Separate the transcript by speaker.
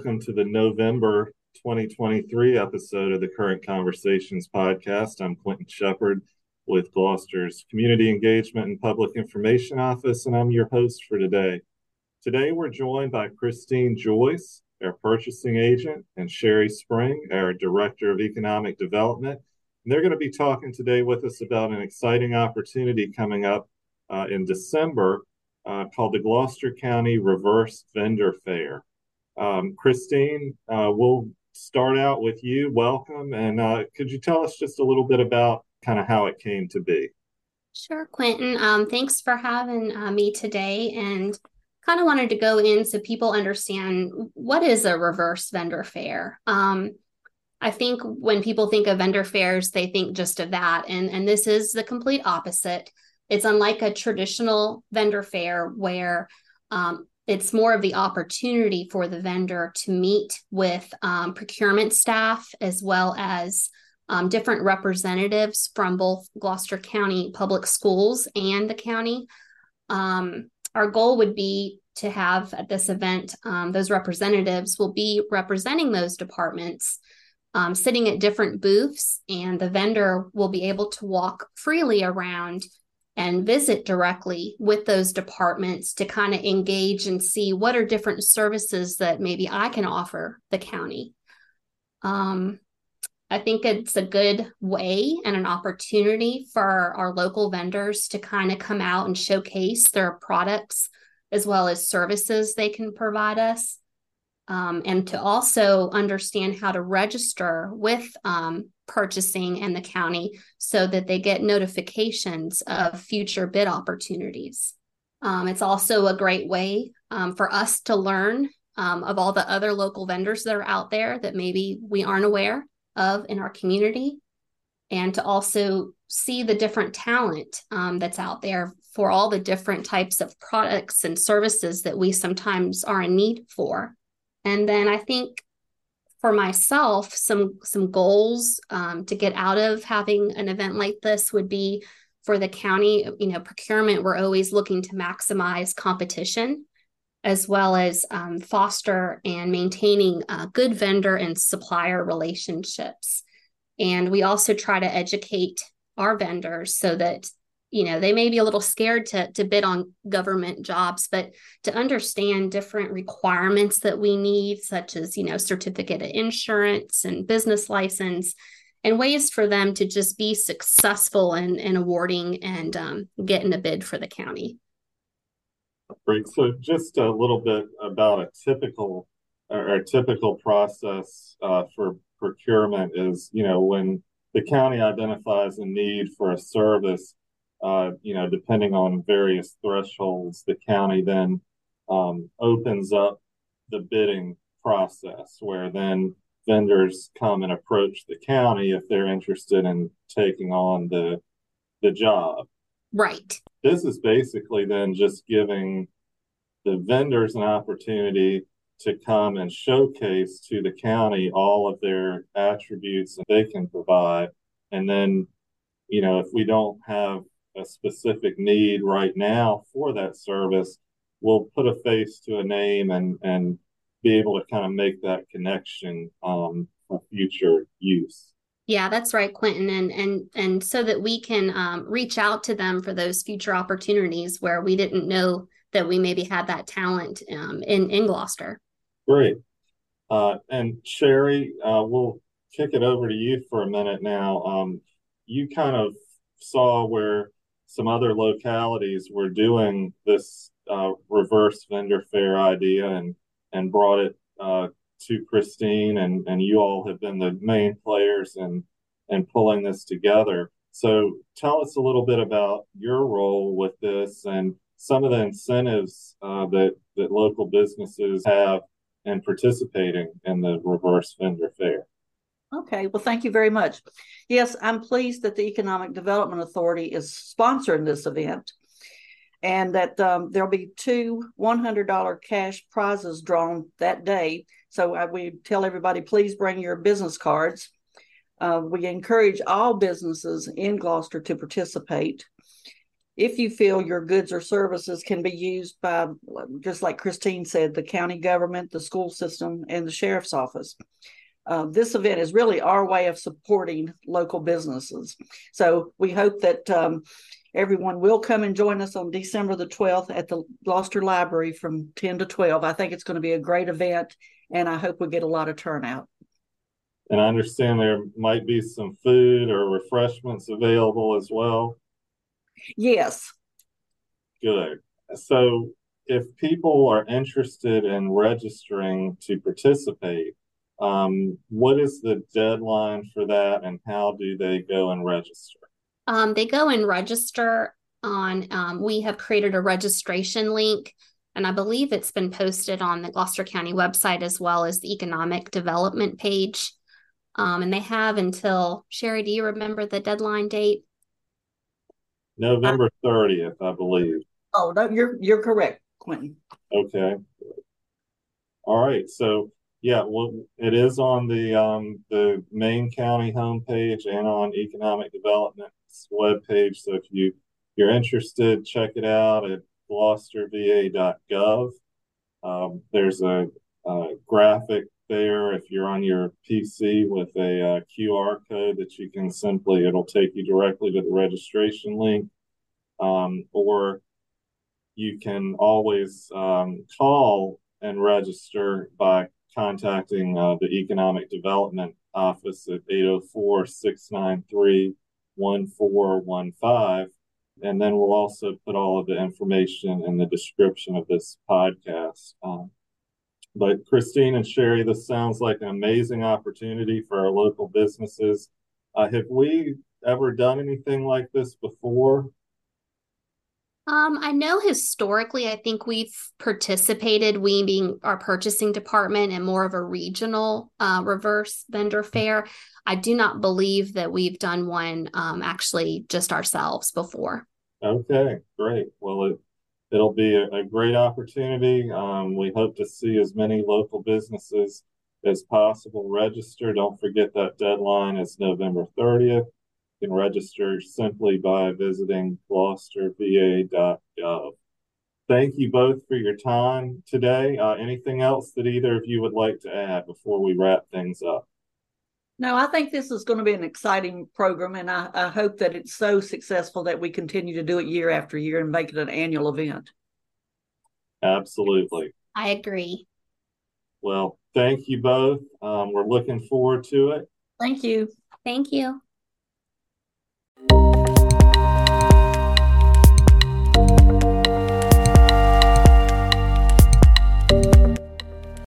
Speaker 1: welcome to the November 2023 episode of the Current Conversations podcast. I'm Quentin Shepard with Gloucester's Community Engagement and Public Information Office, and I'm your host for today. Today, we're joined by Christine Joyce, our purchasing agent, and Sherry Spring, our Director of Economic Development. And they're going to be talking today with us about an exciting opportunity coming up uh, in December uh, called the Gloucester County Reverse Vendor Fair. Um, Christine, uh, we'll start out with you. Welcome. And uh, could you tell us just a little bit about kind of how it came to be?
Speaker 2: Sure, Quentin. Um, thanks for having uh, me today. And kind of wanted to go in so people understand what is a reverse vendor fair. Um, I think when people think of vendor fairs, they think just of that. And, and this is the complete opposite. It's unlike a traditional vendor fair where um, it's more of the opportunity for the vendor to meet with um, procurement staff as well as um, different representatives from both Gloucester County Public Schools and the county. Um, our goal would be to have at this event, um, those representatives will be representing those departments, um, sitting at different booths, and the vendor will be able to walk freely around and visit directly with those departments to kind of engage and see what are different services that maybe I can offer the county. Um, I think it's a good way and an opportunity for our local vendors to kind of come out and showcase their products as well as services they can provide us. Um, and to also understand how to register with um, purchasing and the county so that they get notifications of future bid opportunities. Um, it's also a great way um, for us to learn um, of all the other local vendors that are out there that maybe we aren't aware of in our community, and to also see the different talent um, that's out there for all the different types of products and services that we sometimes are in need for. And then I think for myself, some some goals um, to get out of having an event like this would be for the county. You know, procurement. We're always looking to maximize competition, as well as um, foster and maintaining uh, good vendor and supplier relationships. And we also try to educate our vendors so that you know they may be a little scared to to bid on government jobs but to understand different requirements that we need such as you know certificate of insurance and business license and ways for them to just be successful in, in awarding and um, getting a bid for the county.
Speaker 1: Great. So just a little bit about a typical or a typical process uh, for procurement is you know when the county identifies a need for a service uh, you know, depending on various thresholds, the county then um, opens up the bidding process where then vendors come and approach the county if they're interested in taking on the the job.
Speaker 2: Right.
Speaker 1: This is basically then just giving the vendors an opportunity to come and showcase to the county all of their attributes that they can provide. And then, you know, if we don't have a specific need right now for that service, we'll put a face to a name and and be able to kind of make that connection um, for future use.
Speaker 2: Yeah, that's right, Quentin, and and and so that we can um, reach out to them for those future opportunities where we didn't know that we maybe had that talent um, in in Gloucester.
Speaker 1: Great, uh, and Sherry, uh, we'll kick it over to you for a minute now. Um, you kind of saw where some other localities were doing this uh, reverse vendor fair idea and and brought it uh, to Christine and and you all have been the main players in in pulling this together. So tell us a little bit about your role with this and some of the incentives uh, that that local businesses have in participating in the reverse vendor fair.
Speaker 3: Okay, well, thank you very much. Yes, I'm pleased that the Economic Development Authority is sponsoring this event and that um, there'll be two $100 cash prizes drawn that day. So I, we tell everybody, please bring your business cards. Uh, we encourage all businesses in Gloucester to participate. if you feel your goods or services can be used by, just like Christine said, the county government, the school system, and the sheriff's office. Uh, this event is really our way of supporting local businesses. So we hope that um, everyone will come and join us on December the 12th at the Gloucester Library from 10 to 12. I think it's going to be a great event, and I hope we get a lot of turnout.
Speaker 1: And I understand there might be some food or refreshments available as well.
Speaker 3: Yes.
Speaker 1: Good. So, if people are interested in registering to participate, um, what is the deadline for that and how do they go and register?
Speaker 2: Um, they go and register on, um, we have created a registration link, and I believe it's been posted on the Gloucester County website as well as the economic development page. Um, and they have until, Sherry, do you remember the deadline date?
Speaker 1: November 30th, I believe.
Speaker 3: Oh, no, you're you're correct, Quentin.
Speaker 1: Okay. All right. So yeah, well, it is on the um, the main county homepage and on economic development's webpage. So if you you're interested, check it out at gloucesterva.gov. Um, there's a, a, graphic there if you're on your PC with a uh, QR code that you can simply it'll take you directly to the registration link, um, or you can always um, call and register by contacting uh, the Economic Development Office at 804 693 1415. And then we'll also put all of the information in the description of this podcast. Um, but Christine and Sherry, this sounds like an amazing opportunity for our local businesses. Uh, have we ever done anything like this before?
Speaker 2: Um, I know historically, I think we've participated, we being our purchasing department, in more of a regional uh, reverse vendor fair. I do not believe that we've done one um, actually just ourselves before.
Speaker 1: Okay, great. Well, it, it'll be a, a great opportunity. Um, we hope to see as many local businesses as possible register. Don't forget that deadline is November 30th can register simply by visiting gloucesterva.gov. Thank you both for your time today. Uh, anything else that either of you would like to add before we wrap things up?
Speaker 3: No, I think this is going to be an exciting program, and I, I hope that it's so successful that we continue to do it year after year and make it an annual event.
Speaker 1: Absolutely.
Speaker 2: I agree.
Speaker 1: Well, thank you both. Um, we're looking forward to it.
Speaker 3: Thank you.
Speaker 2: Thank you you